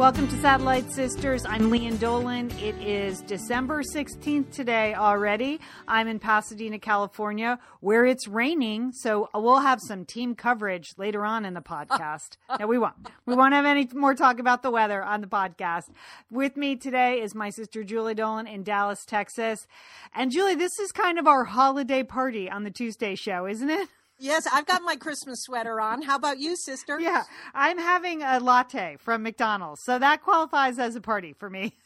Welcome to Satellite Sisters. I'm Lian Dolan. It is December 16th today already. I'm in Pasadena, California, where it's raining. So we'll have some team coverage later on in the podcast. no, we won't. We won't have any more talk about the weather on the podcast. With me today is my sister Julie Dolan in Dallas, Texas. And Julie, this is kind of our holiday party on the Tuesday show, isn't it? Yes, I've got my Christmas sweater on. How about you, sister? Yeah, I'm having a latte from McDonald's, so that qualifies as a party for me.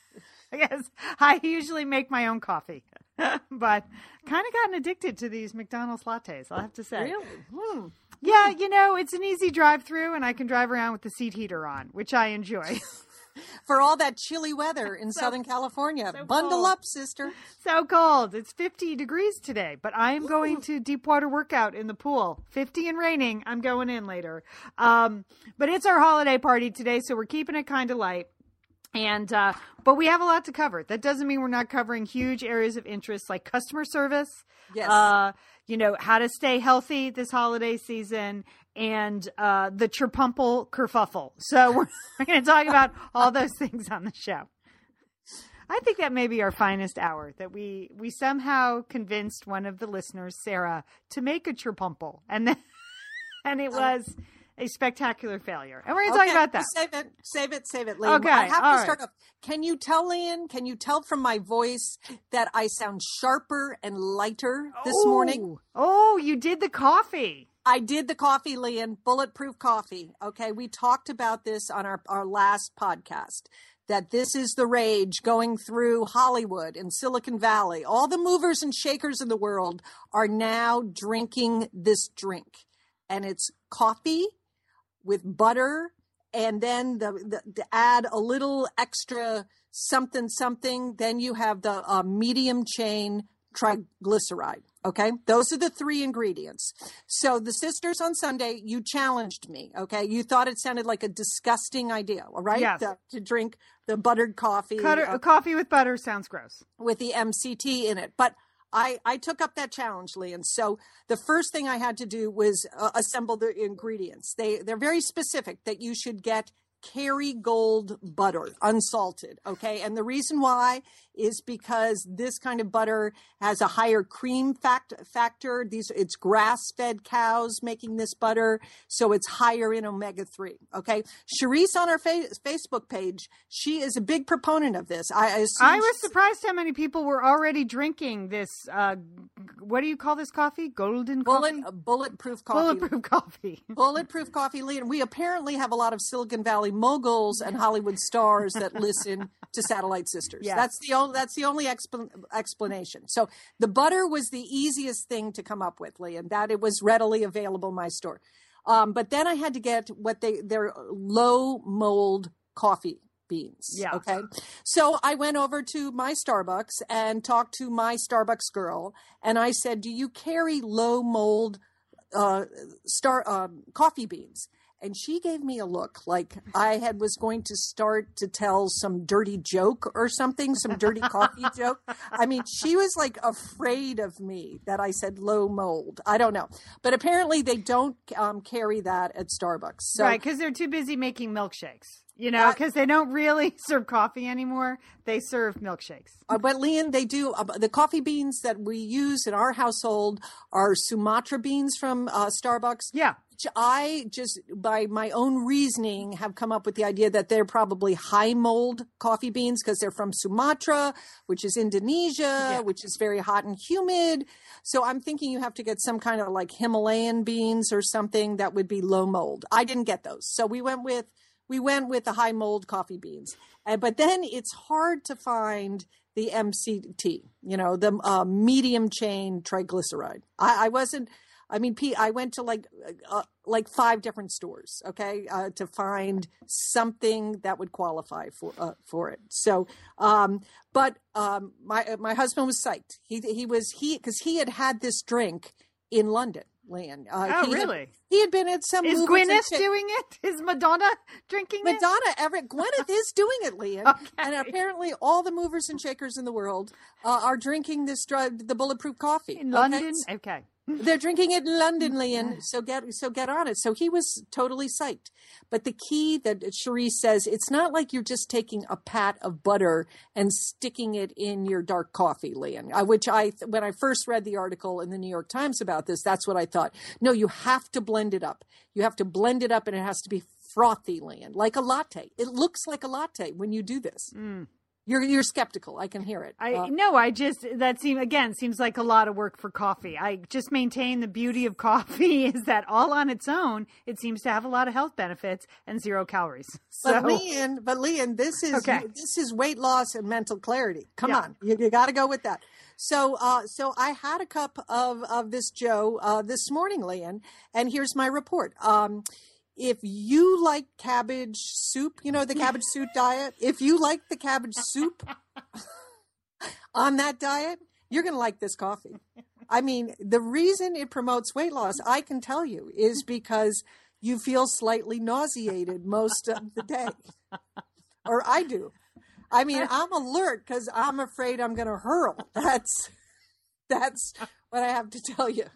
Because I usually make my own coffee, but kind of gotten addicted to these McDonald's lattes. I'll have to say. Really? Hmm. Yeah, you know, it's an easy drive-through, and I can drive around with the seat heater on, which I enjoy. For all that chilly weather in So- Southern California, so bundle cold. up, sister. so cold. It's 50 degrees today, but I am going to deep water workout in the pool. 50 and raining. I'm going in later. Um, but it's our holiday party today, so we're keeping it kind of light. And uh, but we have a lot to cover. That doesn't mean we're not covering huge areas of interest like customer service. Yes. Uh, you know how to stay healthy this holiday season and uh, the cherpumple kerfuffle. So we're, going to talk about all those things on the show. I think that may be our finest hour. That we we somehow convinced one of the listeners, Sarah, to make a cherpumple, and then and it was a spectacular failure. And we're going to talk about that. Save it, save it, save it, Liam. Okay, I have to start right. off. Can you tell, Lian? Can you tell from my voice that I sound sharper and lighter this morning? Oh, you did the coffee. I did the coffee, Leon, bulletproof coffee. Okay, we talked about this on our, our last podcast. That this is the rage going through Hollywood and Silicon Valley. All the movers and shakers in the world are now drinking this drink. And it's coffee with butter and then the, the to add a little extra something something then you have the uh, medium chain triglyceride okay those are the three ingredients so the sisters on sunday you challenged me okay you thought it sounded like a disgusting idea all right Yes. The- to drink the buttered coffee Cutter, uh, coffee with butter sounds gross. with the MCT in it. But I, I took up that challenge, Lee. And so the first thing I had to do was uh, assemble the ingredients. They, they're very specific that you should get Kerrygold butter, unsalted. Okay. And the reason why is because this kind of butter has a higher cream fact, factor. These, it's grass fed cows making this butter. So it's higher in omega 3. Okay. Charisse on our fa- Facebook page, she is a big proponent of this. I, I, I was surprised how many people were already drinking this. Uh, what do you call this coffee? Golden Bullet, coffee. uh, bulletproof coffee. Bulletproof coffee. Bulletproof coffee, Lee. And we apparently have a lot of Silicon Valley moguls and Hollywood stars that listen to Satellite Sisters. That's the only that's the only explan- explanation. So the butter was the easiest thing to come up with, Lee, and that it was readily available in my store. Um, but then I had to get what they their low mold coffee beans. Yeah. Okay. So I went over to my Starbucks and talked to my Starbucks girl, and I said, "Do you carry low mold uh, star um, coffee beans?" And she gave me a look like I had was going to start to tell some dirty joke or something, some dirty coffee joke. I mean, she was like afraid of me that I said low mold. I don't know, but apparently they don't um, carry that at Starbucks. So right, because they're too busy making milkshakes. You know, because they don't really serve coffee anymore. They serve milkshakes. Uh, but Leon, they do uh, the coffee beans that we use in our household are Sumatra beans from uh, Starbucks. Yeah. I just by my own reasoning have come up with the idea that they're probably high mold coffee beans because they're from Sumatra, which is Indonesia, which is very hot and humid. So I'm thinking you have to get some kind of like Himalayan beans or something that would be low mold. I didn't get those, so we went with we went with the high mold coffee beans. Uh, but then it's hard to find the MCT, you know, the uh, medium chain triglyceride. I, I wasn't. I mean, Pete, I went to like uh, like five different stores, okay, uh, to find something that would qualify for uh, for it. So, um, but um, my my husband was psyched. He he was he because he had had this drink in London. Land. Uh, oh, he really? Had, he had been at some. Is Gwyneth doing it? Is Madonna drinking it? Madonna, Everett, Gwyneth is doing it, Leon. Okay. And apparently, all the movers and shakers in the world uh, are drinking this drug, the bulletproof coffee In okay? London? Okay. They're drinking it in London, Leon. So get so get on it. So he was totally psyched. But the key that Cherie says, it's not like you're just taking a pat of butter and sticking it in your dark coffee, Leon. Which I, when I first read the article in the New York Times about this, that's what I thought. No, you have to blend it up. You have to blend it up, and it has to be frothy, Leon, like a latte. It looks like a latte when you do this. Mm. You're you're skeptical. I can hear it. I Uh, no, I just that seem again seems like a lot of work for coffee. I just maintain the beauty of coffee is that all on its own, it seems to have a lot of health benefits and zero calories. So But Leon, but Leon, this is Okay. this is weight loss and mental clarity. Come Yeah. on, you, you got to go with that. So, uh, so I had a cup of of this Joe uh, this morning, Leon, and here's my report. Um, if you like cabbage soup, you know the cabbage soup diet. If you like the cabbage soup on that diet, you're going to like this coffee. I mean, the reason it promotes weight loss, I can tell you, is because you feel slightly nauseated most of the day. Or I do. I mean, I'm alert because I'm afraid I'm going to hurl. That's that's what I have to tell you.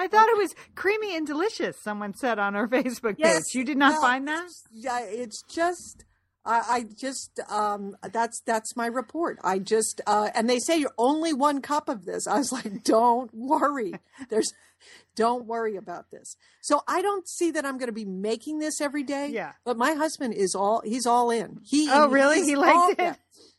I thought it was creamy and delicious. Someone said on our Facebook page. You did not well, find that? Yeah, it's just I, I just um that's that's my report. I just uh and they say you're only one cup of this. I was like, don't worry. There's don't worry about this. So I don't see that I'm going to be making this every day. Yeah. But my husband is all he's all in. He Oh, really? He liked all- it? yeah.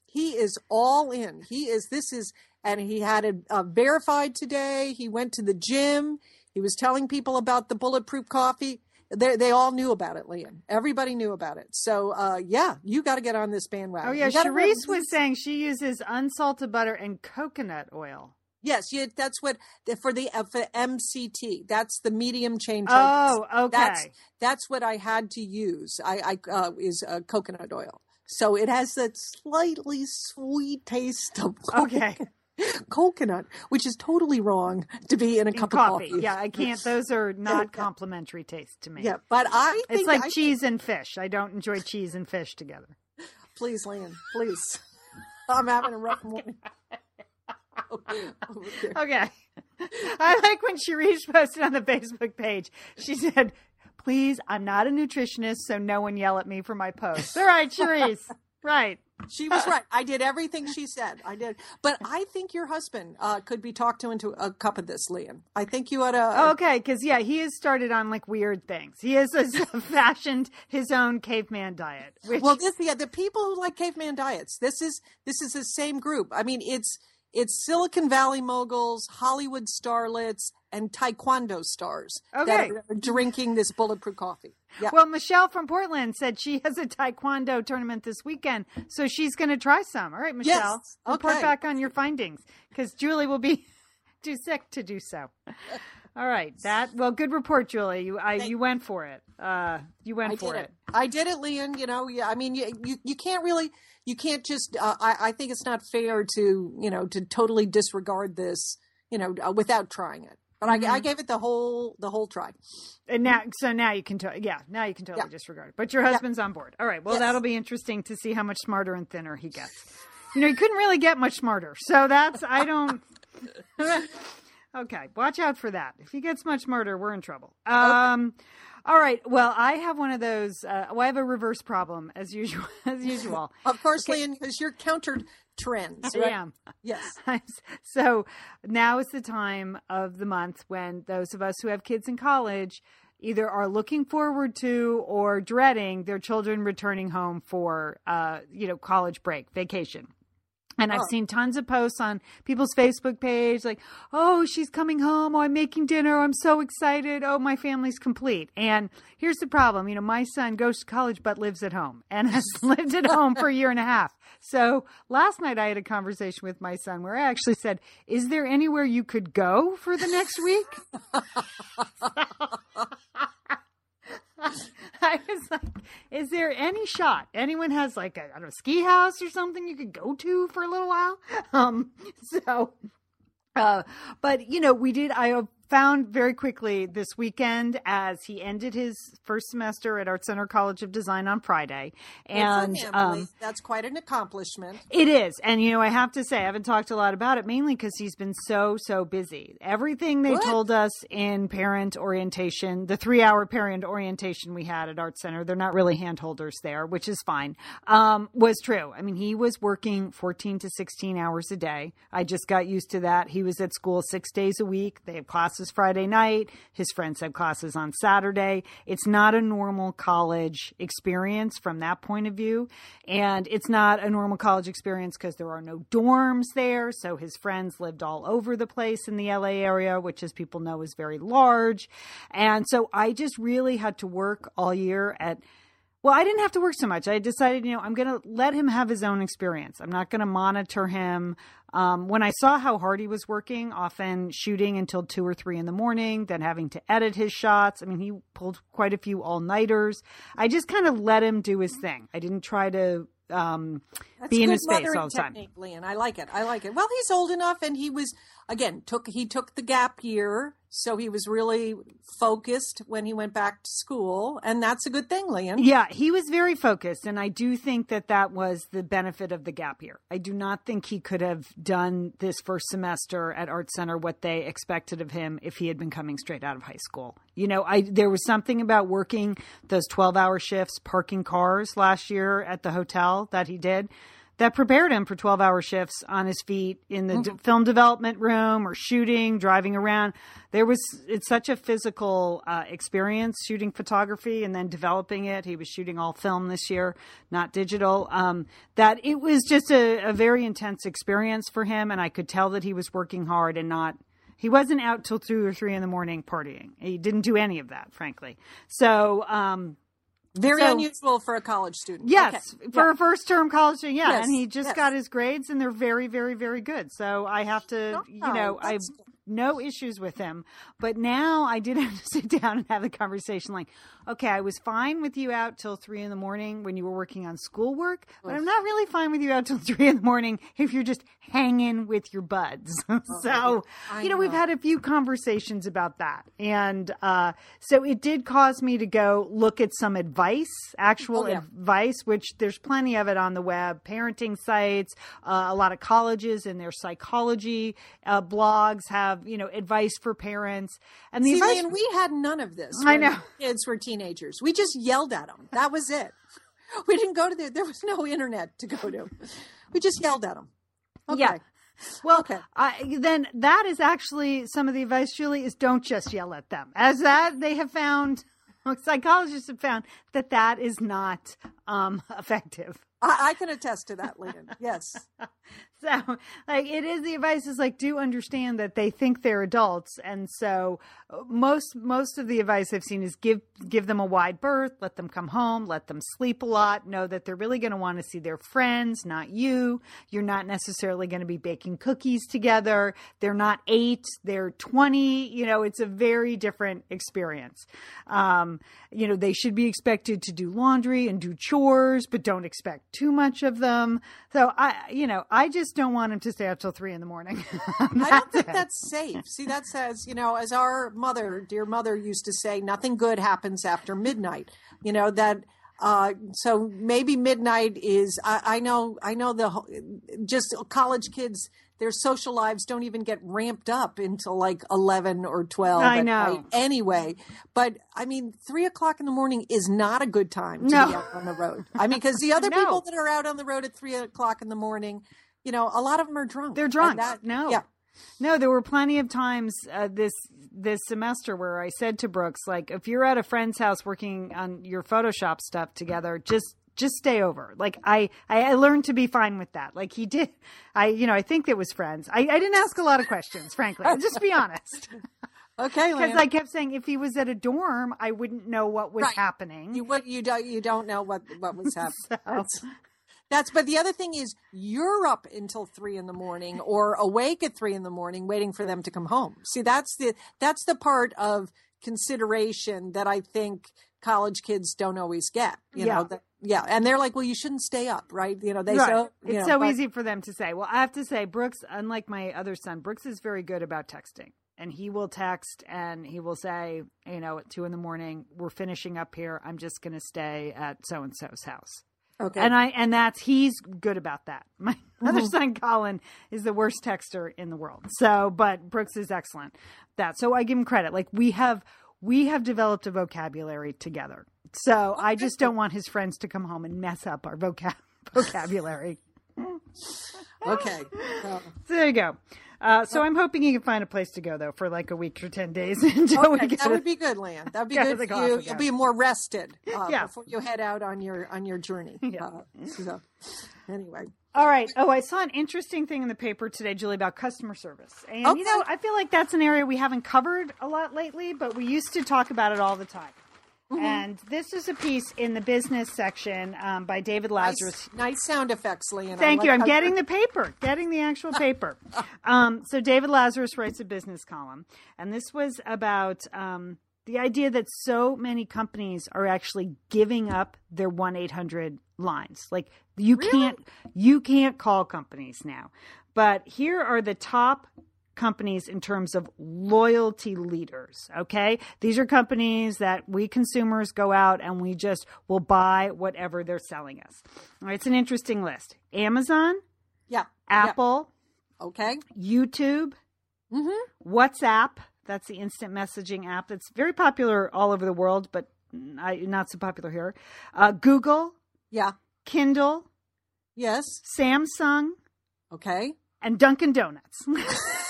He is all in. He is this is and he had it uh, verified today. He went to the gym. He was telling people about the bulletproof coffee. They they all knew about it, Liam. Everybody knew about it. So uh, yeah, you got to get on this bandwagon. Oh yeah, You Charisse was saying she uses unsalted butter and coconut oil. Yes, you, that's what for the uh, for MCT. That's the medium chain. Oh, okay. That's that's what I had to use. I, I uh, is uh, coconut oil. So it has that slightly sweet taste of Coconut. Okay. coconut, which is totally wrong to be in a In cup coffee. of coffee. Yeah, I can't. Those are not yeah. complementary taste to me. Yeah, but I think It's like I- cheese and fish. I don't enjoy cheese and fish together. Please, Lynn, please. I'm having a rough morning. Okay. Okay. I like when Sharice posted on the Facebook page. She said, "Please, I'm not a nutritionist, so no one yell at me for my post." All right, Sharice. Right. She was right. I did everything she said. I did. But I think your husband uh, could be talked to into a cup of this, Liam. I think you ought to. Okay, because yeah, he has started on like weird things. He has uh, fashioned his own caveman diet. Which, Well, this yeah, the people who like caveman diets. This is this is the same group. I mean, it's it's Silicon Valley moguls, Hollywood starlets, and Taekwondo stars Okay. that are drinking this bulletproof coffee. Yeah. well, Michelle from Portland said she has a taekwondo tournament this weekend, so she's going to try some. All right, Michelle, Yes, report okay. back on your findings because Julie will be too sick to do so. All right, that well, good report, Julie. You I, you went for it. Uh, you went I for it. it. I did it, Leon. You know, yeah. I mean, you you, you can't really, you can't just. Uh, I I think it's not fair to you know to totally disregard this, you know, uh, without trying it. But I, Mm-hmm. I gave it the whole the whole try. And now, so now you can, to- yeah, now you can totally Yeah. disregard it. But your husband's on board. All right. Well, Yes. that'll be interesting to see how much smarter and thinner he gets. You know, he couldn't really get much smarter. So that's I don't. okay, watch out for that. If he gets much smarter, we're in trouble. Um. All right. Well, I have one of those. Uh, well, I have a reverse problem as usual. As usual. Of course, Leon, because you're countered trends. I am. Yes. so now is the time of the month when those of us who have kids in college either are looking forward to or dreading their children returning home for uh, you know college break vacation and I've Oh. seen tons of posts on people's Facebook page like, oh, she's coming home. Oh, I'm making dinner. I'm so excited. Oh, my family's complete. And here's the problem. You know, my son goes to college but lives at home and has lived at home for a year and a half. So last night I had a conversation with my son where I actually said, is there anywhere you could go for the next week? I was like, is there any shot anyone has like a, I don't know, ski house or something you could go to for a little while? Um, so, uh, but you know, we did. I found very quickly this weekend as he ended his first semester at Art Center College of Design on Friday, and him, um, that's quite an accomplishment. it is, and you know, I have to say, I haven't talked a lot about it mainly because he's been so so busy. Everything they Good. told us in parent orientation, the three hour parent orientation we had at Art Center, they're not really handholders there, which is fine. Um, was true. I mean, he was working fourteen to sixteen hours a day. I just got used to that. He was at school six days a week. They have classes Friday night. His friends have classes on Saturday. It's not a normal college experience from that point of view. And it's not a normal college experience because there are no dorms there. So his friends lived all over the place in the LA area, which, as people know, is very large. And so I just really had to work all year at well, I didn't have to work so much. I decided, you know, I'm going to let him have his own experience. I'm not going to monitor him. Um, when I saw how hard he was working, often shooting until two or three in the morning, then having to edit his shots. I mean, he pulled quite a few all nighters. I just kind of let him do his thing. I didn't try to um, That's be in his face all the time. Leon. I like it. I like it. Well, he's old enough, and he was again took he took the gap year, so he was really focused when he went back to school, and that's a good thing, Leon. Yeah, he was very focused, and I do think that that was the benefit of the gap year. I do not think he could have done this first semester at Art Center what they expected of him if he had been coming straight out of high school. You know, I there was something about working those twelve hour shifts, parking cars last year at the hotel that he did. That prepared him for 12 hour shifts on his feet in the d- film development room or shooting, driving around. There was, it's such a physical uh, experience shooting photography and then developing it. He was shooting all film this year, not digital. Um, that it was just a, a very intense experience for him. And I could tell that he was working hard and not, he wasn't out till two or three in the morning partying. He didn't do any of that, frankly. So, um, Very So- unusual for a college student. Yes, Okay. for Yeah. a first term college student, yeah, Yes, and he just yes. got his grades, and they're very, very, very good. So I have to, Oh, you know, I have that's good. no issues with him. But now I did have to sit down and have a conversation. Like, okay, I was fine with you out till three in the morning when you were working on schoolwork, but I'm not really fine with you out till three in the morning if you're just hanging with your buds. so, you know, we've had a few conversations about that, and uh, so it did cause me to go look at some advice, actual Oh, yeah. advice, which there's plenty of it on the web, parenting sites, uh, a lot of colleges and their psychology uh, blogs have, you know, advice for parents. And the See, advice, we had none of this. I know. Kids were teenagers. We just yelled at them. That was it. We didn't go to the. There was no internet to go to. We just yelled at them. Okay. Yeah. well, Okay. I, then that is actually some of the advice, Julie, is don't just yell at them. As that they have found, psychologists have found that that is not um, effective. I, I can attest to that, Leon. Yes. So, like, it is the advice is like, do understand that they think they're adults, and so most most of the advice I've seen is give give them a wide berth, let them come home, let them sleep a lot, know that they're really going to want to see their friends, not you. You're not necessarily going to be baking cookies together. They're not eight, they're twenty. You know, it's a very different experience. Um, you know, they should be expected to do laundry and do chores, but don't expect too much of them. So I, you know, I just don't want them to stay up till three in the morning. I don't think it. that's safe. See, that says, you know, as our mother, dear mother, used to say, nothing good happens after midnight. You know that. Uh, so maybe midnight is. I, I know. I know the whole- just college kids. Their social lives don't even get ramped up until like eleven or twelve. I know. Anyway, but I mean, three o'clock in the morning is not a good time to No. be out on the road. I mean, because the other No. people that are out on the road at three o'clock in the morning, you know, a lot of them are drunk. They're drunk. that- no, Yeah. no. There were plenty of times uh, this this semester where I said to Brooks, like, if you're at a friend's house working on your Photoshop stuff together, just just stay over. Like I, I, I learned to be fine with that. Like he did. I, you know, I think it was friends. I, I didn't ask a lot of questions, frankly. I'll just be honest. Okay, Because I kept saying if he was at a dorm, I wouldn't know what was Right. happening. you what you don't you don't know what what was happening. So- That's, that's but the other thing is you're up until three in the morning or awake at three in the morning waiting for them to come home. See, that's the that's the part of consideration that I think college kids don't always get. You Yeah. know, that, yeah, and they're like, well, you shouldn't stay up, right? You know, they Right. so it's know, so but- easy for them to say. Well, I have to say, Brooks, unlike my other son, Brooks is very good about texting. And he will text and he will say, you know, at two in the morning, we're finishing up here. I'm just going to stay at so and so's house. Okay. And I and that's he's good about that. My other Mhm. son Colin is the worst texter in the world. So, but Brooks is excellent. That so I give him credit. Like we have we have developed a vocabulary together. So I just don't want his friends to come home and mess up our vocab vocabulary. okay. So- So there you go. Uh, so I'm hoping you can find a place to go though for like a week or ten days until we get that a- would be good, Lan. That would be good for you. You'll be more rested uh, Yeah. before you head out on your on your journey. Yeah. Uh, so, anyway, All right. Oh, I saw an interesting thing in the paper today, Julie, about customer service. And, you know, Okay. I feel like that's an area we haven't covered a lot lately, but we used to talk about it all the time. Mm-hmm. And this is a piece in the business section um, by David Lazarus. nice, nice sound effects, Leon. Thank like you. I'm getting the paper, getting the actual paper. Um, so David Lazarus writes a business column, and this was about um, the idea that so many companies are actually giving up their one eight hundred lines. Like you can't you can't call companies now. But here are the top companies in terms of loyalty leaders. Okay. These are companies that we consumers go out and we just will buy whatever they're selling us. All right. It's an interesting list Amazon, Yeah. Apple, Yeah. Okay. YouTube, Mm-hmm. WhatsApp. That's the instant messaging app that's very popular all over the world, but not not so popular here. Uh, Google, Yeah. Kindle, Yes. Samsung, Okay. and Dunkin' Donuts.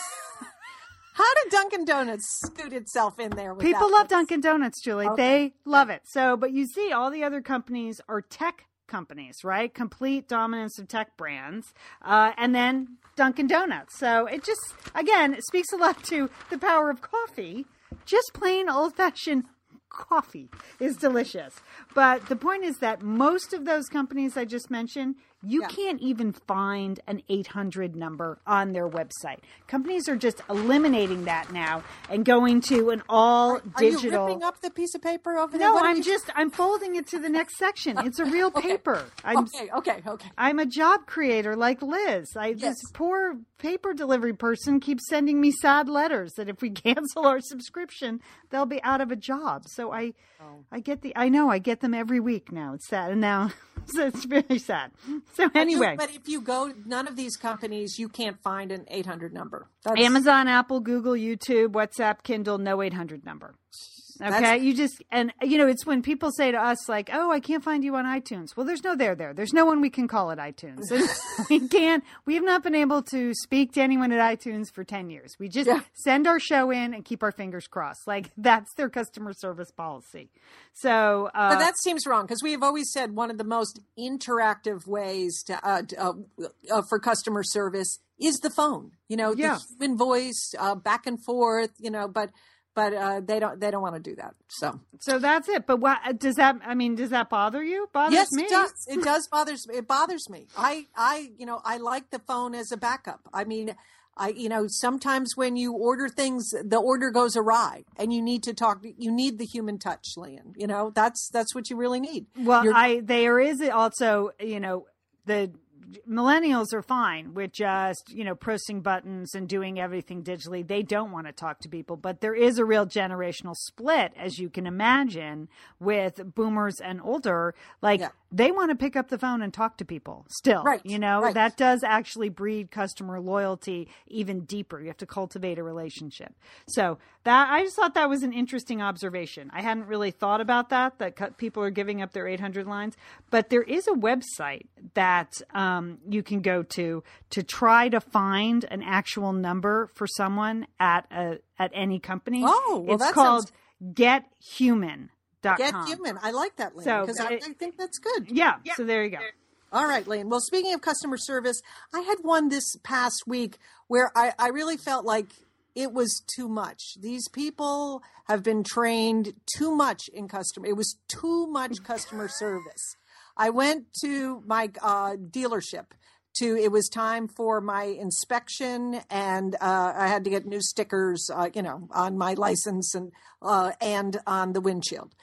How did Dunkin' Donuts scoot itself in there? With People love? Dunkin' Donuts, Julie. Okay. They love it. So, but you see, all the other companies are tech companies, right? Complete dominance of tech brands, uh, and then Dunkin' Donuts. So it just, again, it speaks a lot to the power of coffee. Just plain old fashioned coffee is delicious. But the point is that most of those companies I just mentioned, you Yeah. can't even find an 800 number on their website. Companies are just eliminating that now and going to an all Are digital. you ripping up the piece of paper over there? no, I'm you- just I'm folding it to the next section. It's a real paper. I'm Okay. Okay. Okay. I'm a job creator like Liz. I Yes. this poor paper delivery person keeps sending me sad letters that if we cancel our subscription, they'll be out of a job. So I Oh. I get the I know I get them every week now. It's sad and now so it's very sad. So But you- anyway, but if you go, none of these companies, you can't find an 800 number. That's, Amazon, Apple, Google, YouTube, WhatsApp, Kindle, no 800 number. Okay, That's- you just and you know it's when people say to us like, "Oh, I can't find you on iTunes." Well, there's no there there. There's no one we can call at iTunes. We can't. We have not been able to speak to anyone at iTunes for ten years. We just Yeah. send our show in and keep our fingers crossed. Like that's their customer service policy. So, uh, But that seems wrong because we have always said one of the most interactive ways to, uh, uh, uh, for customer service is the phone. You know, Yeah. the human voice, uh, back and forth. You know, but but uh, they don't they don't want to do that. So so that's it. But what does that? I mean, does that bother you? Bothers yes, me. it does. It does bothers it bothers me. I I you know I like the phone as a backup. I mean. I, you know, sometimes when you order things, the order goes awry, and you need to talk. You need the human touch, Leon. You know, that's that's what you really need. Well, You're- I there is also, you know, the millennials are fine with just, you know, pressing buttons and doing everything digitally. They don't want to talk to people, but there is a real generational split as you can imagine with boomers and older. Like Yeah. they want to pick up the phone and talk to people still. Right, You know, right. that does actually breed customer loyalty even deeper. You have to cultivate a relationship. So that I just thought that was an interesting observation. I hadn't really thought about that. That people are giving up their 800 lines, but there is a website that um, Um, you can go to to try to find an actual number for someone at a at any company. Oh, well, it's that called sounds- GetHuman.com. Get human. I like that, Lian, So, because I, it- I think that's good. Yeah, So there you go. All right, Lane. Well, speaking of customer service, I had one this past week where I, I really felt like it was too much. These people have been trained too much in customer. It was too much customer service. I went to my uh, dealership. To it was time for my inspection, and uh, I had to get new stickers, uh, you know, on my license and uh, and on the windshield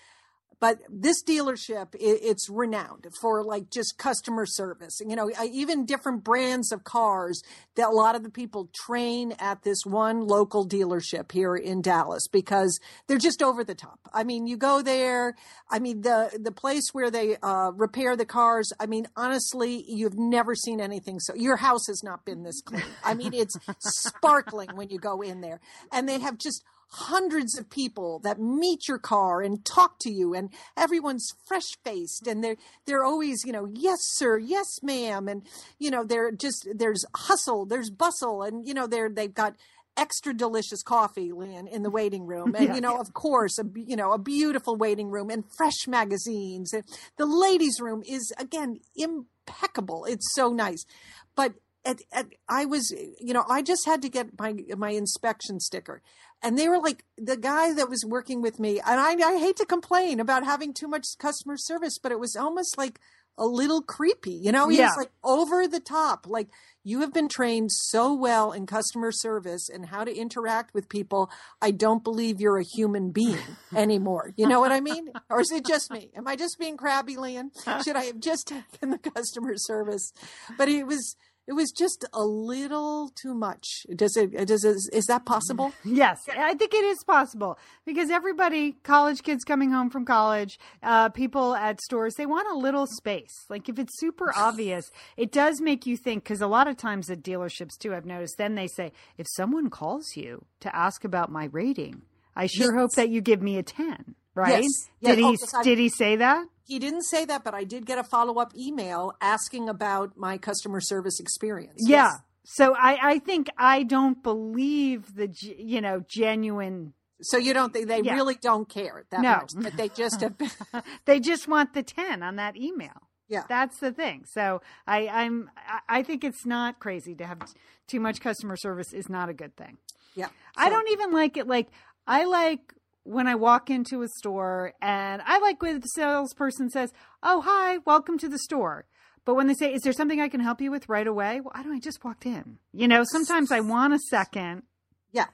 but this dealership it's renowned for like just customer service. You know even different brands of cars that a lot of the people train at this one local dealership here in Dallas because they're just over the top. I mean you go there i mean the the place where they uh, repair the cars i mean honestly you've never seen anything so your house has not been this clean. I mean it's sparkling when you go in there. And they have just hundreds of people that meet your car and talk to you and everyone's fresh faced and they're they're always you know yes sir yes ma'am and you know they're just there's hustle there's bustle and you know they're they've got extra delicious coffee Lynn, in the waiting room and Yeah. you know of course a you know a beautiful waiting room and fresh magazines and the ladies room is again impeccable. It's so nice. But at, at, I was, you know, I just had to get my my inspection sticker, and they were like the guy that was working with me, and I I hate to complain about having too much customer service, but it was almost like a little creepy, you know. He Yeah. was like over the top, like you have been trained so well in customer service and how to interact with people. I don't believe you're a human being anymore. You know what I mean? Or is it just me? Am I just being crabby, Leon? Should I have just taken the customer service? But it was it was just a little too much. Does it? Does it? Is that possible? Yes, I think it is possible because everybody, college kids coming home from college, uh, people at stores, they want a little space. Like if it's super obvious, it does make you think. Because a lot of times at dealerships too, I've noticed. Then they say, if someone calls you to ask about my rating, I sure Yes. hope that you give me a ten. Right? Yes. Yeah. Did Oh, he? yes, I- did he say that? He didn't say that, but I did get a follow up email asking about my customer service experience. Yeah. Yes. So I, I think I don't believe the you know genuine. So you don't think they Yeah. really don't care that No. much? That they just have been. They just want the ten on that email. Yeah. That's the thing. So I, I'm I- I think it's not crazy to have too much customer service is not a good thing. Yeah. I don't even like it. Like I like when I walk into a store and I like when the salesperson says, "Oh, hi, welcome to the store." But when they say, "Is there something I can help you with right away?" Well, I don't. I just walked in. You know, sometimes I want a second. Yeah.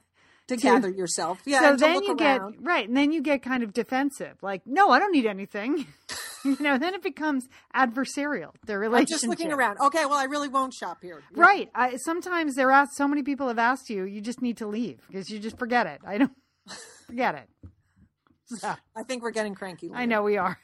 To To- gather yourself. Yeah. so then you around. get right, and then you get kind of defensive. Like, no, I don't need anything. you know, then it becomes adversarial. Their I'm just looking around. Okay. Well, I really won't shop here. Yeah. Right. I, sometimes they're asked. So many people have asked you. You just need to leave because you just forget it. I don't forget it. So, I think we're getting cranky. I know we are.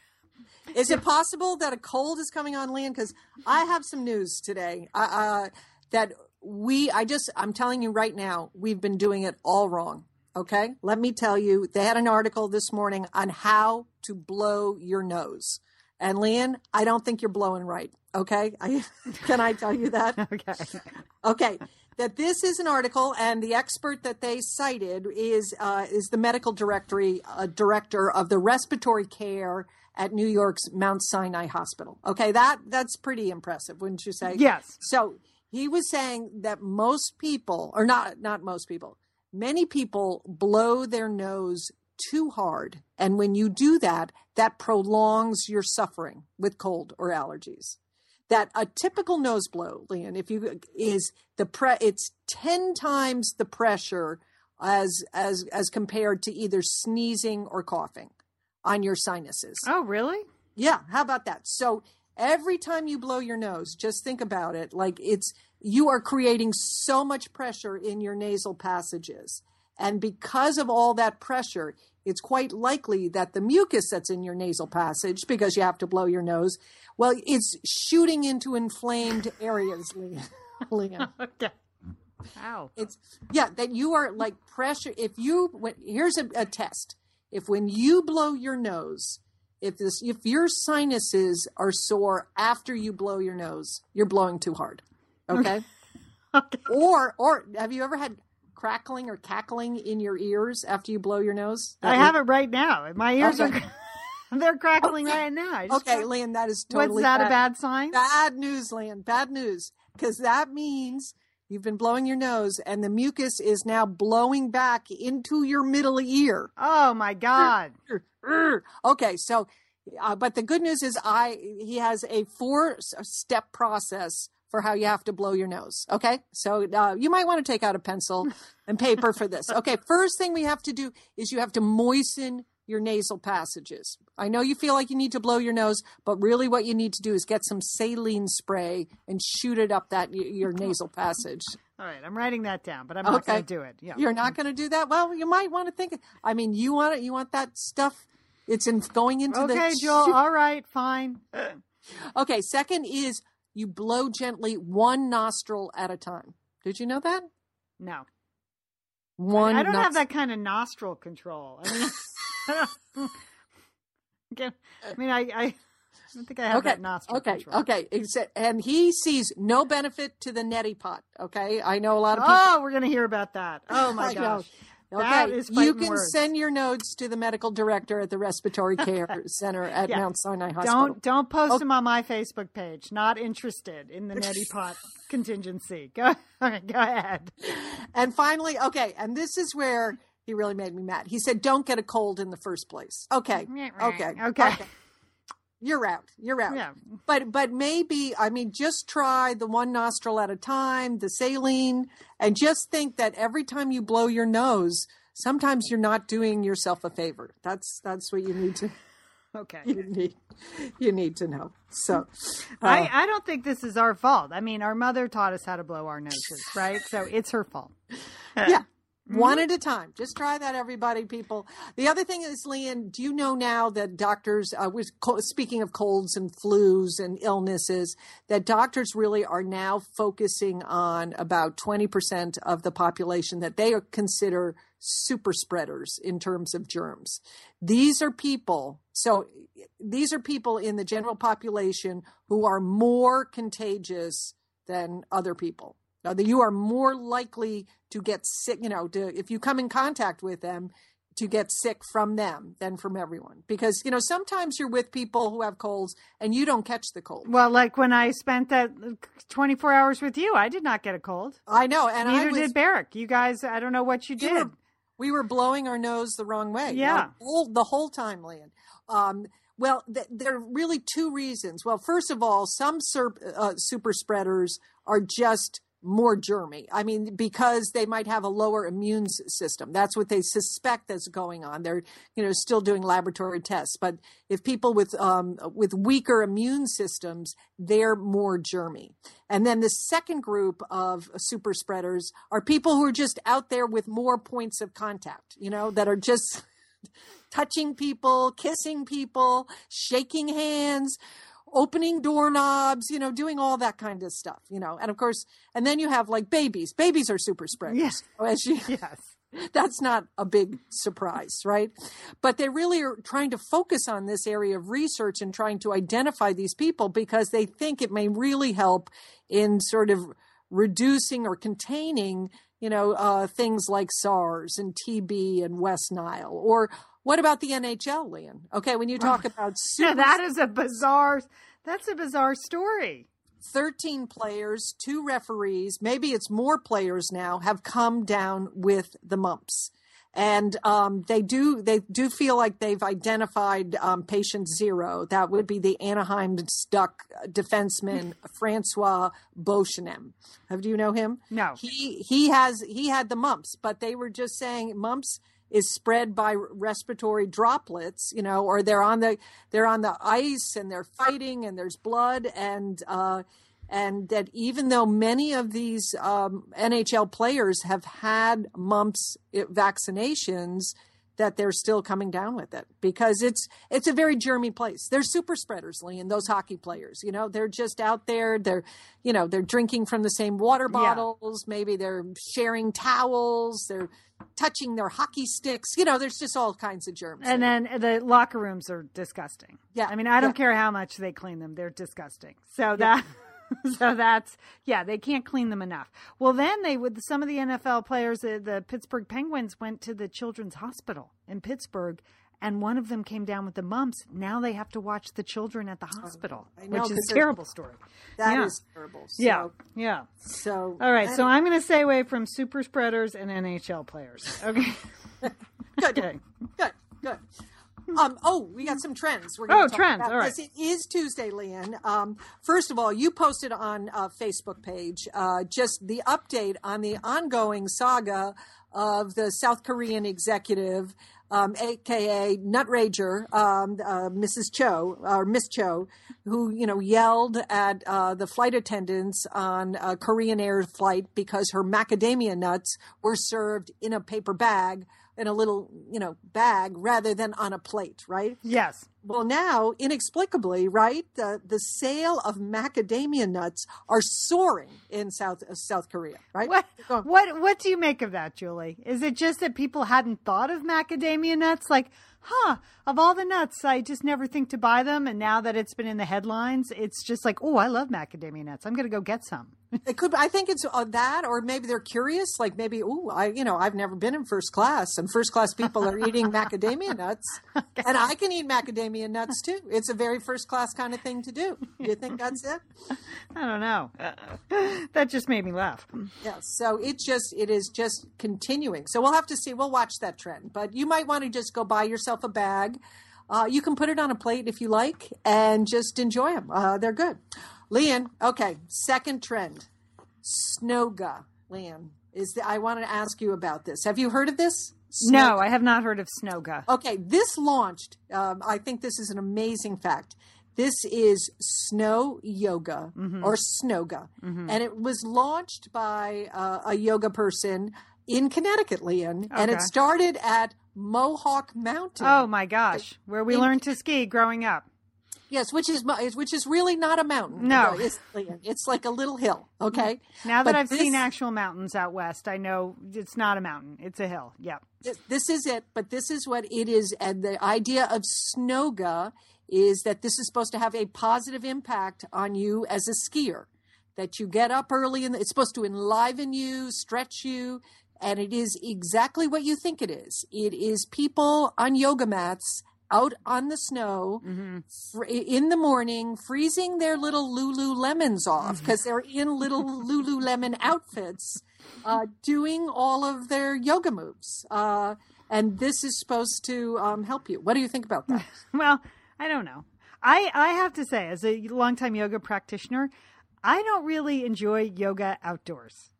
Is it possible that a cold is coming on, Leon? Because I have some news today uh, uh, that we, I just, I'm telling you right now, we've been doing it all wrong. Okay. Let me tell you, they had an article this morning on how to blow your nose. And Leon, I don't think you're blowing right. Okay. I, can I tell you that? Okay. Okay, that this is an article, and the expert that they cited is uh, is the medical directory uh, director of the respiratory care at New York's Mount Sinai Hospital. Okay, that that's pretty impressive, wouldn't you say? Yes. So he was saying that most people, or not not most people, many people blow their nose too hard, and when you do that, that prolongs your suffering with cold or allergies that a typical nose blow, Leon, if you is the pre, it's ten times the pressure as as as compared to either sneezing or coughing on your sinuses. Oh, really? Yeah, how about that? So every time you blow your nose, just think about it. Like it's you are creating so much pressure in your nasal passages. And because of all that pressure, it's quite likely that the mucus that's in your nasal passage, because you have to blow your nose, well, it's shooting into inflamed areas. Leon. Okay. Wow. It's yeah, that you are like pressure. If you when, here's a, a test. If when you blow your nose, if this if your sinuses are sore after you blow your nose, you're blowing too hard. Okay. Okay. Or or have you ever had crackling or cackling in your ears after you blow your nose? I have it right now. My ears Okay. are they're crackling right now. Okay, Leon, that is totally What's that a bad sign? Bad news, Leon. Bad news. Because that means you've been blowing your nose and the mucus is now blowing back into your middle ear. Oh my God. Okay, so, uh, but the good news is I he has a four step process for how you have to blow your nose. Okay, so uh, you might want to take out a pencil and paper for this. Okay, first thing we have to do is you have to moisten your nasal passages. I know you feel like you need to blow your nose, but really what you need to do is get some saline spray and shoot it up that your nasal passage. All right, I'm writing that down, but I'm not going to do it. Yeah. You're not going to do that. Well, you might want to think. I mean, you want it. You want that stuff. It's in going into the. Okay, Joel. All right, fine. Okay. Second is you blow gently one nostril at a time. Did you know that? No. One. I don't have that kind of nostril control. I mean, I don't. Okay. I mean, I, I don't think I have Okay. that nostril Okay. control. Okay. Exa- And he sees no benefit to the neti pot. Okay. I know a lot of people. Oh, we're going to hear about that. Oh my gosh. Okay, That is you can words. send your notes to the medical director at the Respiratory Care Center at Yeah. Mount Sinai Hospital. Don't don't post Okay. them on my Facebook page. Not interested in the neti pot contingency. Go, okay, go ahead. And finally, okay, and this is where he really made me mad. He said, "Don't get a cold in the first place." Okay, okay, Okay. You're out. You're out. Yeah. But but maybe I mean just try the one nostril at a time, the saline, and just think that every time you blow your nose, sometimes you're not doing yourself a favor. That's that's what you need to Okay. you need you need to know. So uh, I, I don't think this is our fault. I mean, our mother taught us how to blow our noses, right? So it's her fault. yeah. One at a time. Just try that, everybody, people. The other thing is, Leon, do you know now that doctors, uh, was co- speaking of colds and flus and illnesses, that doctors really are now focusing on about 20% of the population that they are- consider super spreaders in terms of germs. These are people, so these are people in the general population who are more contagious than other people. Now, that you are more likely to get sick, you know, to, if you come in contact with them, to get sick from them than from everyone. Because, you know, sometimes you're with people who have colds and you don't catch the cold. Well, like when I spent that 24 hours with you, I did not get a cold. I know. And I Neither was, did Barrick. You guys, I don't know what you did. were, we were blowing our nose the wrong way. Yeah. Like, whole, the whole time, Leon. Um, well, th- there are really two reasons. Well, first of all, some sur- uh, super spreaders are just more germy. I mean, because they might have a lower immune system. That's what they suspect that's going on. They're, you know, still doing laboratory tests. But if people with um, with weaker immune systems, they're more germy. And then the second group of super spreaders are people who are just out there with more points of contact. You know, that are just touching people, kissing people, shaking hands, opening doorknobs, you know, doing all that kind of stuff, you know. And of course, and then you have like babies. Babies are super spreaders. Yes. As you, yes. that's not a big surprise, right? But they really are trying to focus on this area of research and trying to identify these people because they think it may really help in sort of reducing or containing, you know, uh, things like SARS and TB and West Nile. Or what about the NHL, Leon? Okay, when you talk about super that is a bizarre, that's a bizarre story. 13 players, two referees, maybe it's more players now, have come down with the mumps. And um, they do they do feel like they've identified um, patient zero. That would be the Anaheim Duck defenseman Francois Beauchemin. Have do you know him? No. He he has he had the mumps, but they were just saying mumps is spread by respiratory droplets, you know, or they're on the they're on the ice and they're fighting and there's blood and uh, and that even though many of these um, NHL players have had mumps vaccinations, that they're still coming down with it because it's it's a very germy place. They're super spreaders, Lee, and those hockey players. You know, they're just out there. They're you know they're drinking from the same water bottles. Maybe they're sharing towels. They're touching their hockey sticks. You know, there's just all kinds of germs. And then the locker rooms are disgusting. Yeah, I mean, I don't yeah. care how much they clean them; they're disgusting. So that, so that's yeah, they can't clean them enough. Well, then they would some of the NFL players, the, the Pittsburgh Penguins, went to the Children's Hospital in Pittsburgh. And one of them came down with the mumps. Now they have to watch the children at the oh, hospital, I know, which is a terrible story. That yeah. is terrible. So, yeah, yeah. So All right, so I'm going to stay away from super spreaders and NHL players. Okay. good, okay. good, good. Um, oh, we got some trends. We're Oh, trends, about all right. this. It is Tuesday, Leanne. Um, first of all, you posted on a Facebook page uh, just the update on the ongoing saga of the South Korean executive um, aka Nutrager, um, uh, Mrs. Cho or Miss Cho, who you know yelled at uh, the flight attendants on a Korean Air flight because her macadamia nuts were served in a paper bag in a little you know bag rather than on a plate, right? Yes. Well, now inexplicably, right, the the sale of macadamia nuts are soaring in South uh, South Korea, right? What what what do you make of that, Julie? Is it just that people hadn't thought of macadamia nuts? Like, huh, of all the nuts, I just never think to buy them, and now that it's been in the headlines, it's just like, oh, I love macadamia nuts. I'm going to go get some. It could. I think it's uh, that, or maybe they're curious. Like maybe, oh, I, you know, I've never been in first class, and first class people are eating macadamia nuts, and I can eat macadamia nuts too. It's a very first class kind of thing to do. Do you think that's it? I don't know. that just made me laugh. Yes. So it just it is just continuing. So we'll have to see. We'll watch that trend, but you might want to just go buy yourself a bag. Uh, you can put it on a plate if you like, and just enjoy them. Uh, they're good. Leon, okay. Second trend, Snoga. Leon, is the, I wanted to ask you about this. Have you heard of this? No, I have not heard of Snoga. Okay, this launched. Um, I think this is an amazing fact. This is snow yoga or snoga, and it was launched by uh, a yoga person in Connecticut, Leon, and it started at Mohawk Mountain. Oh my gosh, where we In- learned to ski growing up. yes, which is which is really not a mountain. No. it's, it's like a little hill. Okay, mm-hmm. Now that But I've seen actual mountains out west, I know it's not a mountain; it's a hill. Yep. Th- this is it, but this is what it is. And the idea of Snoga is that this is supposed to have a positive impact on you as a skier. That you get up early and it's supposed to enliven you, stretch you, and it is exactly what you think it is. It is people on yoga mats out on the snow fr- in the morning, freezing their little Lululemons off because they're in little Lululemon outfits, uh, doing all of their yoga moves. Uh, and this is supposed to um, help you. What do you think about that? Well, I don't know. I I have to say, as a longtime yoga practitioner, I don't really enjoy yoga outdoors.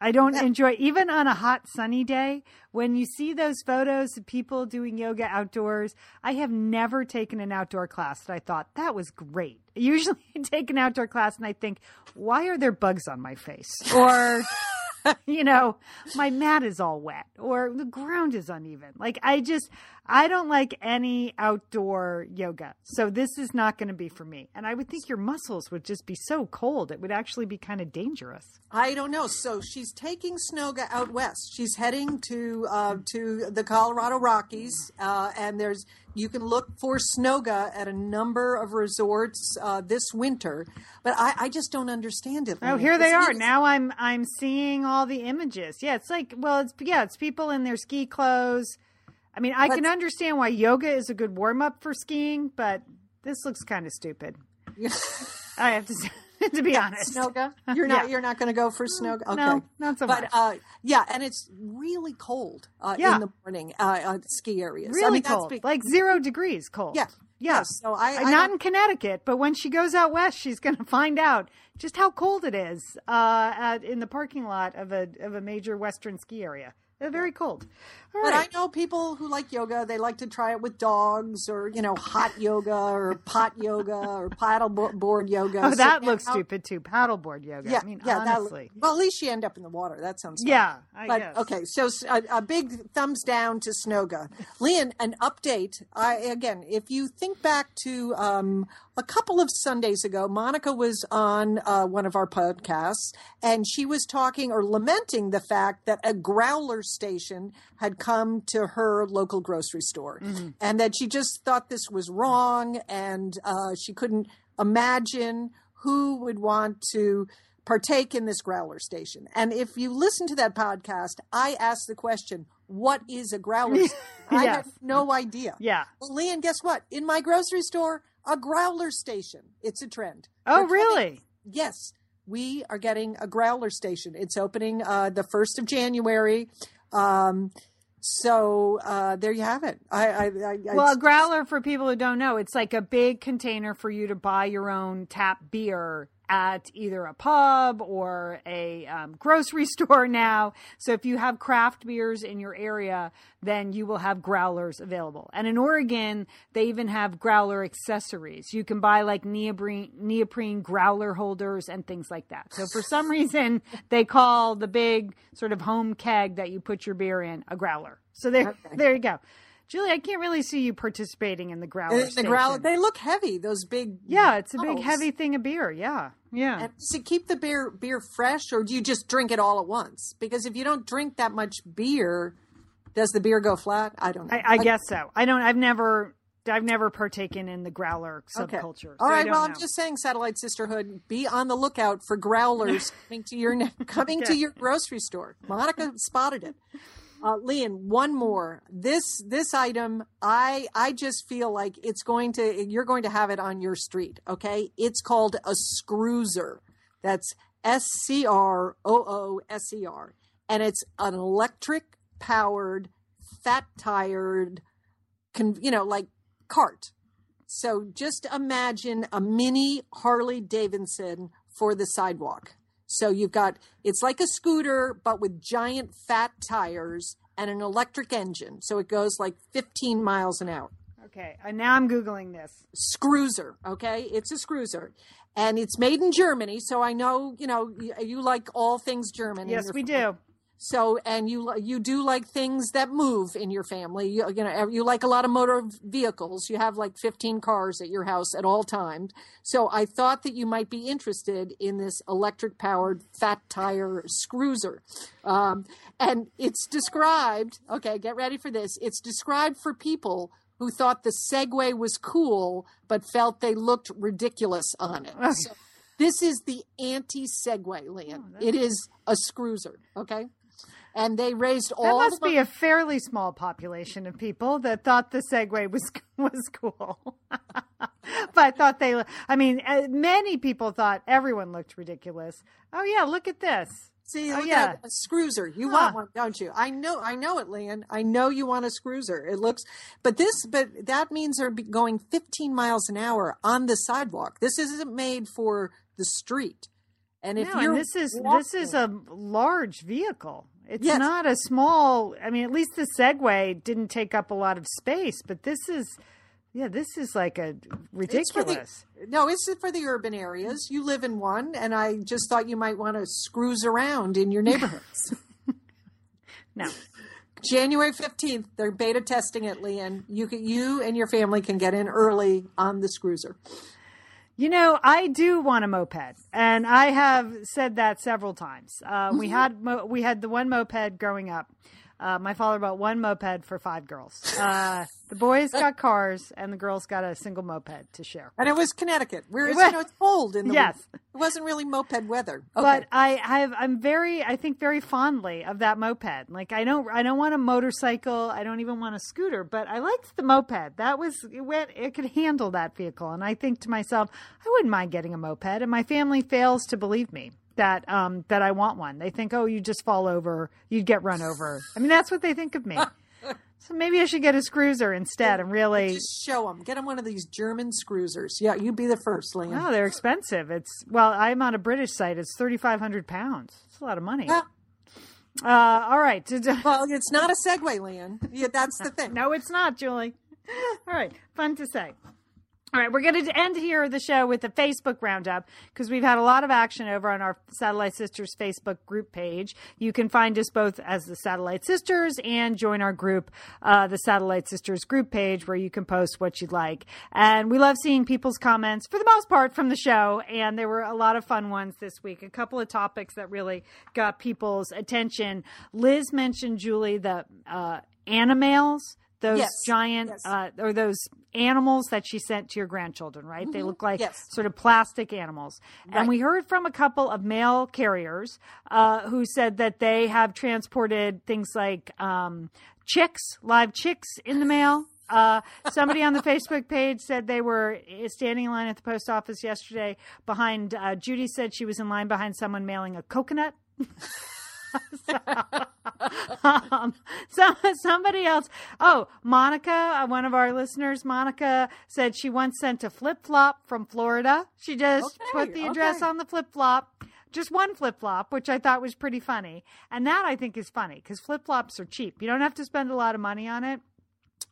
I don't enjoy even on a hot sunny day when you see those photos of people doing yoga outdoors. I have never taken an outdoor class that I thought that was great. Usually I take an outdoor class and I think, why are there bugs on my face? Or you know, my mat is all wet or the ground is uneven. Like I just I don't like any outdoor yoga. So this is not going to be for me. And I would think your muscles would just be so cold. It would actually be kind of dangerous. I don't know. So she's taking Snoga out west. She's heading to uh, to the Colorado Rockies, uh, and there's you can look for Snoga at a number of resorts uh, this winter. But I, I just don't understand it. Oh, here they are. Now I'm I'm seeing all the images. Yeah, it's like well, it's yeah, it's people in their ski clothes. I mean, I But- can understand why yoga is a good warm up for skiing, but this looks kind of stupid. I have to say, to be honest. Snoga. You're not. Yeah. You're not going to go for Snoga. Okay. No, not so but much. uh, yeah, and it's really cold uh, Yeah. in the morning uh, at ski areas. really I mean, cold, like zero degrees cold. Yeah. yeah. Yes. So I, Uh, I not in Connecticut, but when she goes out west, she's going to find out just how cold it is uh, at, in the parking lot of a of a major western ski area. They're very cold. All But right. I know people who like yoga. They like to try it with dogs, or you know, hot yoga, or pot yoga, or paddle bo- board yoga. oh, that Sit looks stupid too. Paddleboard yoga. Yeah, I mean, yeah. honestly. That, well, at least you end up in the water. That sounds. fun. yeah, I But guess. okay, so a big thumbs down to Snoga. Leon, an update. I again, if you think back to um, a couple of Sundays ago, Monica was on uh, one of our podcasts, and she was talking or lamenting the fact that a growler station had come to her local grocery store, and that she just thought this was wrong, and uh, she couldn't imagine who would want to partake in this growler station. And if you listen to that podcast, I asked the question, what is a growler station? I Yes. had no idea. Yeah. Well, Leon, guess what? In my grocery store, a growler station. It's a trend. Oh, coming- really? Yes. We are getting a growler station. It's opening uh, the 1st of January. Um, so uh, there you have it. I, I, I, Well, a growler, for people who don't know, it's like a big container for you to buy your own tap beer at either a pub or a um, grocery store now. So if you have craft beers in your area, then you will have growlers available. And in Oregon, they even have growler accessories. You can buy like neoprene, neoprene growler holders and things like that. So for some reason, they call the big sort of home keg that you put your beer in a growler. So there, Okay. there you go. Julie, I can't really see you participating in the growler. And the growler, they look heavy. Those big. yeah, it's a big heavy thing of beer. Yeah, yeah. And does it keep the beer beer fresh, or do you just drink it all at once? Because if you don't drink that much beer, does the beer go flat? I don't know. I, I guess so. I don't. I've never. I've never partaken in the growler Okay. subculture. All so I right. don't Well, I'm just saying, Satellite Sisterhood, be on the lookout for growlers coming to your coming to your grocery store. Monica spotted it. Uh, Leon, one more. This this item, I I just feel like it's going to. You're going to have it on your street. Okay. It's called a Scrooser. That's S C R O O S E R, and it's an electric powered, fat tired, con, you know, like cart. So just imagine a mini Harley Davidson for the sidewalk. So you've got it's like a scooter but with giant fat tires and an electric engine. So it goes like 15 miles an hour. okay. And now I'm googling this. Scrooser, okay? It's a Scrooser. And it's made in Germany, so I know, you know, you, you like all things German. Yes, we do. So, and you you do like things that move in your family. You, you know, you like a lot of motor vehicles. You have like 15 cars at your house at all times. So, I thought that you might be interested in this electric powered fat tire Scrooser. Um, and it's described. Okay, get ready for this. It's described for people who thought the Segway was cool but felt they looked ridiculous on it. So, this is the anti Segway, Leon. it is a Scrooser. Okay. And they raised all. That must the be a fairly small population of people that thought the Segway was was cool. but I thought they. I mean, uh, many people thought everyone looked ridiculous. Oh yeah, look at this. See, Oh, yeah. at a Scrooser. You Huh. want one, don't you? I know, I know it, Leon. I know you want a Scrooser. It looks, but this, but that means they're going 15 miles an hour on the sidewalk. This isn't made for the street. And if no, you're and this is this is a large vehicle. It's Yes. not a small. I mean, at least the Segway didn't take up a lot of space, but this is. Yeah, this is like a It's for the- ridiculous. no, it's for the urban areas. You live in one, and I just thought you might want to screws around in your neighborhoods. No. January 15th, they're beta testing it, Leon. You can, you and your family can get in early on the Scrooser. You know, I do want a moped, and I have said that several times. Uh, we had mo- we had the one moped growing up. Uh, my father bought one moped for five girls. Uh, the boys got cars, and the girls got a single moped to share. And it was Connecticut, where It was- you know, it's cold in the Yes. winter. It wasn't really moped weather. Okay. But I have I'm very I think very fondly of that moped. Like I don't I don't want a motorcycle. I don't even want a scooter. But I liked the moped. That was it went it could handle that vehicle. And I think to myself, I wouldn't mind getting a moped. And my family fails to believe me that um that I want one. They think, oh, you just fall over, you'd get run over. I mean, that's what they think of me. so maybe I should get a cruiser instead and really. Just show them. Get them one of these German Scroosers. Yeah, you'd be the first, Leon. Oh, they're expensive. It's well, I'm on a British site. It's thirty five hundred pounds. It's a lot of money. Yeah. Uh, all right. Well, it's not a Segway, Leon. Yeah, that's the thing. No, it's not, Julie. All right. Fun to say. All right, we're going to end here the show with a Facebook roundup because we've had a lot of action over on our Satellite Sisters Facebook group page. You can find us both as the Satellite Sisters and join our group, uh, the Satellite Sisters group page, where you can post what you'd like. And we love seeing people's comments for the most part from the show. And there were a lot of fun ones this week. A couple of topics that really got people's attention. Liz mentioned, Julie, the uh, animals those Yes, giant yes. uh, or those animals that she sent to your grandchildren, right? They look like Mm-hmm. Yes. sort of plastic animals. Right. And we heard from a couple of mail carriers uh, who said that they have transported things like um, chicks, live chicks in the mail. Uh, somebody on the Facebook page said they were standing in line at the post office yesterday behind, uh, Judy said she was in line behind someone mailing a coconut. um, so somebody else. Oh, Monica, uh, one of our listeners, Monica said she once sent a flip flop from Florida. She just Okay, put the address okay. on the flip flop. Just one flip flop, which I thought was pretty funny. And that I think is funny because flip flops are cheap. You don't have to spend a lot of money on it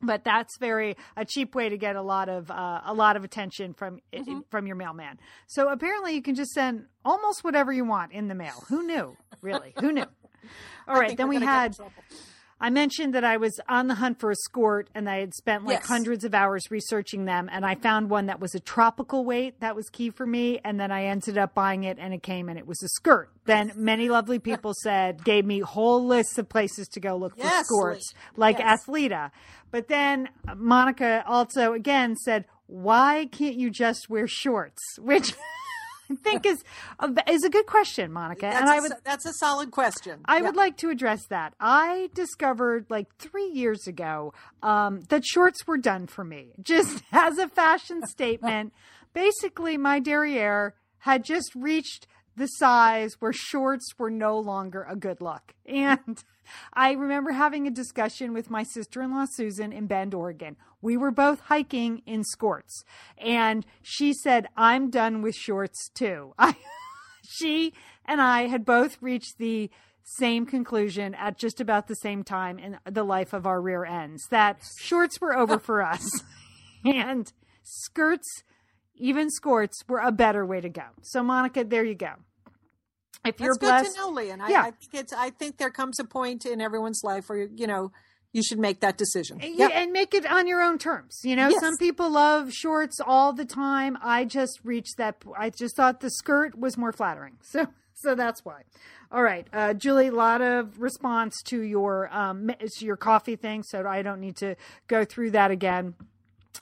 but that's very a cheap way to get a lot of uh, a lot of attention from Mm-hmm. from your mailman. So apparently, you can just send almost whatever you want in the mail. Who knew? Really? Who knew? All right, then we gonna get in had. I mentioned that I was on the hunt for a skirt and I had spent like Yes. hundreds of hours researching them and I found one that was a tropical weight that was key for me and then I ended up buying it and it came and it was a skirt. Then many lovely people said gave me whole lists of places to go look Yes, for skirts like Yes. Athleta. But then Monica also again said, "Why can't you just wear shorts?" Which I think is a, is a good question, Monica. That's, and a, I would s- that's a solid question. I Yeah. would like to address that. I discovered like three years ago um, that shorts were done for me, just as a fashion statement. Basically, my derriere had just reached the size where shorts were no longer a good look. And I remember having a discussion with my sister in law, Susan, in Bend, Oregon. We were both hiking in skirts. And she said, I'm done with shorts too. I, she and I had both reached the same conclusion at just about the same time in the life of our rear ends that shorts were over for us and skirts, even skirts, were a better way to go. So, Monica, there you go. If you're That's good to know, Leon. I, Yeah. I think it's. I think there comes a point in everyone's life where you know you should make that decision. Yeah, Yep. and make it on your own terms. You know, Yes. some people love shorts all the time. I just reached that. I just thought the skirt was more flattering, so so that's why. All right, uh, Julie, a lot of response to your um to your coffee thing, so I don't need to go through that again.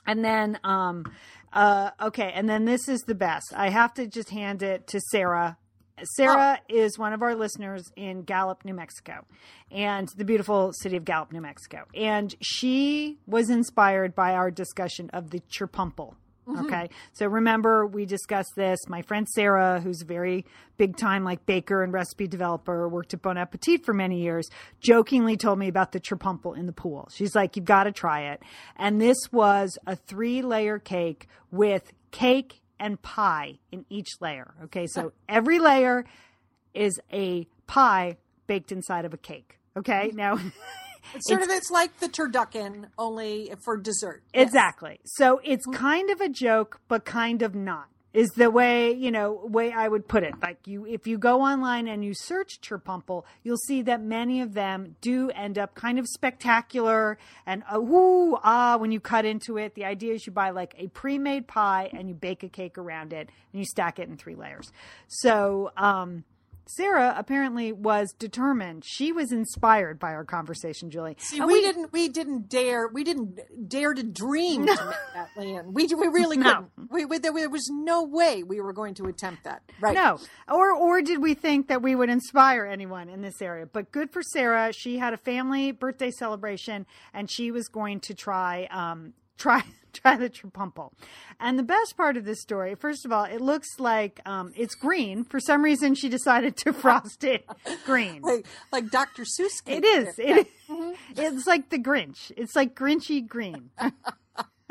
And then, um, uh, okay, and then this is the best. I have to just hand it to Sarah. Sarah oh. is one of our listeners in Gallup, New Mexico, and the beautiful city of Gallup, New Mexico. And she was inspired by our discussion of the cherpumple. Mm-hmm. Okay. So remember, we discussed this. My friend Sarah, who's a very big time like baker and recipe developer, worked at Bon Appetit for many years, jokingly told me about the cherpumple in the pool. She's like, you've got to try it. And this was a three layer cake with cake and pie in each layer. Okay. So every layer is a pie baked inside of a cake. Okay. Now, It's sort of it's like the turducken, only for dessert. Yes. Mm-hmm. Exactly. So it's kind of a joke, but kind of not. Is the way you know way I would put it. Like you, if you go online and you search Cherpumple, you'll see that many of them do end up kind of spectacular and uh, woo ah when you cut into it. The idea is you buy like a pre-made pie and you bake a cake around it and you stack it in three layers. So um, Sarah apparently was determined. She was inspired by our conversation, Julie. See, And we, didn't. We didn't dare. We didn't dare to dream to make that land. We we really No. couldn't. We, we there, there was no way we were going to attempt that. Right. No. Or or did we think that we would inspire anyone in this area? But good for Sarah. She had a family birthday celebration and she was going to try um try try the cherpumple. And the best part of this story, first of all, it looks like um it's green. For some reason she decided to frost it green. Like like Dr. Seuss. It is. It It's like the Grinch. It's like Grinchy green.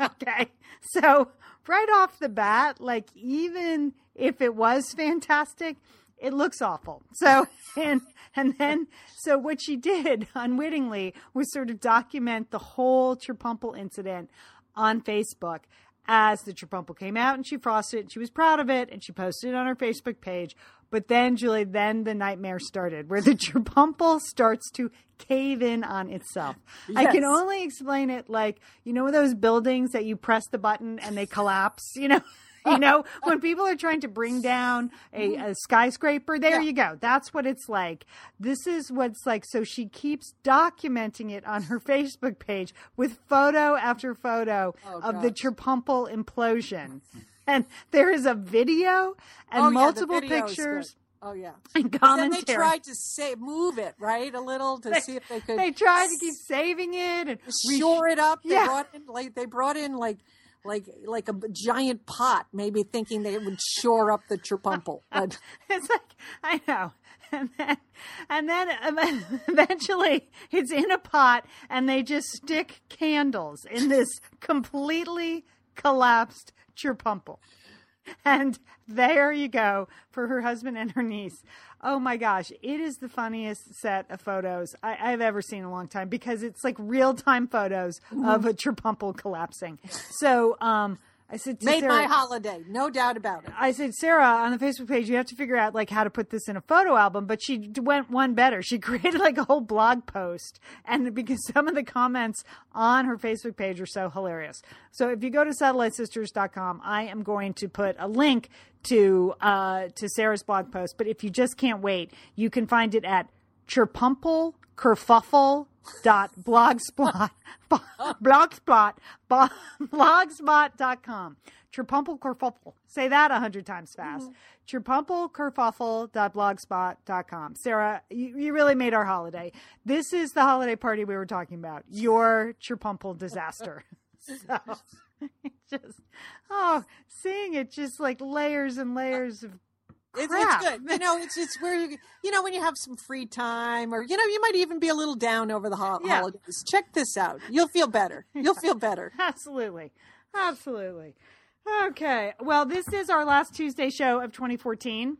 okay. So, right off the bat, like even if it was fantastic, it looks awful. So, and and then so what she did unwittingly was sort of document the whole Cherpumple incident on Facebook as the Cherpumple came out and she frosted it. She was proud of it and she posted it on her Facebook page. But then, Julie, then the nightmare started where the Cherpumple starts to cave in on itself. I can only explain it like, you know, those buildings that you press the button and they collapse, you know? You know, when people are trying to bring down a, a skyscraper, there Mm-hmm. Yeah. you go. That's what it's like. This is what's like. So she keeps documenting it on her Facebook page with photo after photo Oh, of the gosh. Cherpumple implosion. And there is a video and Oh, multiple is pictures. Oh yeah. and Then they tried to say move it right a little to see if they could. They tried to keep saving it and re- shore it up. They Yeah. brought in like they brought in like like like a giant pot, maybe thinking they would shore up the cherpumple. But It's like I know. And then, and then eventually it's in a pot and they just stick candles in this completely collapsed cherpumple. And there you go for her husband and her niece. Oh my gosh, it is the funniest set of photos I, I've ever seen in a long time because it's like real time photos of a cherpumple collapsing. So, um, I said, made Sarah- my holiday, no doubt about it. I said, Sarah, on the Facebook page, you have to figure out like how to put this in a photo album. But she went one better. She created like a whole blog post, and because some of the comments on her Facebook page are so hilarious. So if you go to satellitesisters.com, I am going to put a link to uh, to Sarah's blog post. But if you just can't wait, you can find it at cherpumple kerfuffle dot blogspot blogspot blogspot.com cherpumple kerfuffle say that a hundred times fast. Mm-hmm. Kerfuffle dot blogspot.com sarah you, you really made our holiday. This is the holiday party we were talking about. Your cherpumple disaster. So just oh seeing it just like layers and layers of It's, it's good. You know, it's it's where you you know when you have some free time, or you know you might even be a little down over the ho- Yeah. holidays. Check this out. You'll feel better. You'll feel better. Absolutely. Absolutely. Okay. Well, this is our last Tuesday show of 2014.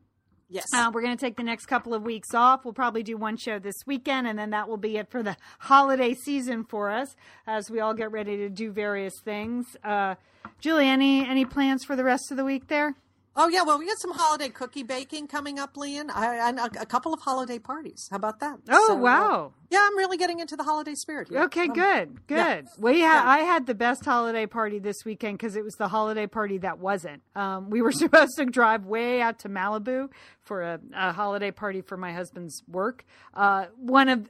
Yes. Uh, we're going to take the next couple of weeks off. We'll probably do one show this weekend, and then that will be it for the holiday season for us as we all get ready to do various things. Uh, Julie, any any plans for the rest of the week there? Oh yeah. Well, we got some holiday cookie baking coming up, Leon. I, and a, a couple of holiday parties. How about that? Oh, So, uh, wow. yeah, I'm really getting into the holiday spirit. Here. Okay, Um, good, good. We had I had the best holiday party this weekend because it was the holiday party that wasn't. Um, we were supposed to drive way out to Malibu for a, a holiday party for my husband's work. Uh, one of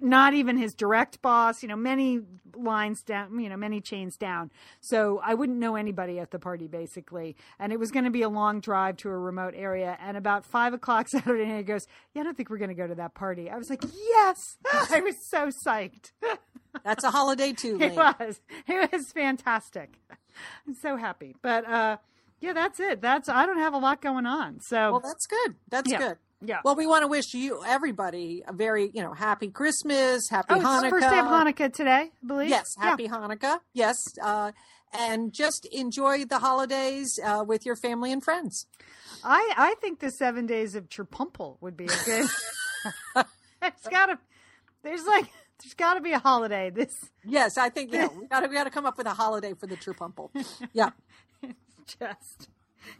not even his direct boss, you know, many lines down, you know, many chains down. So I wouldn't know anybody at the party basically. And it was going to be a long drive to a remote area. And about five o'clock Saturday night, he goes, Yeah, I don't think we're going to go to that party. I was like, Yes. I was so psyched. That's a holiday too, It was. It was fantastic. I'm so happy. But uh yeah, that's it. That's I don't have a lot going on. So Well, that's good. That's Yeah. good. Yeah. Well, we want to wish you everybody a very you know happy Christmas, happy oh, it's Hanukkah. the first day of Hanukkah today, I believe. Yes, Yeah. happy Hanukkah. Yes, uh, and just enjoy the holidays uh, with your family and friends. I I think the seven days of Cherpumple would be a good. it's gotta. There's like there's got to be a holiday. This Yes, I think yeah, we got to we got to come up with a holiday for the Cherpumple. Yeah, just.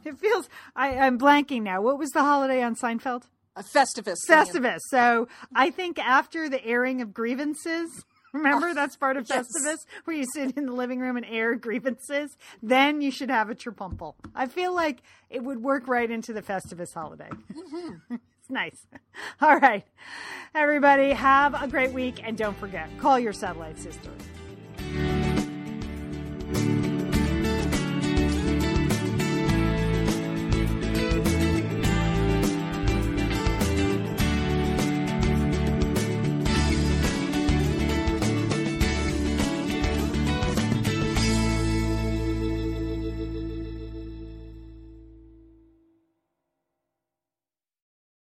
It feels. I I'm blanking now. What was the holiday on Seinfeld? A Festivus. Festivus. So I think after the airing of grievances, remember that's part of yes. Festivus, where you sit in the living room and air grievances. Then you should have a Cherpumple. I feel like it would work right into the Festivus holiday. Mm-hmm. it's nice. All right, everybody, have a great week, and don't forget, call your satellite sister.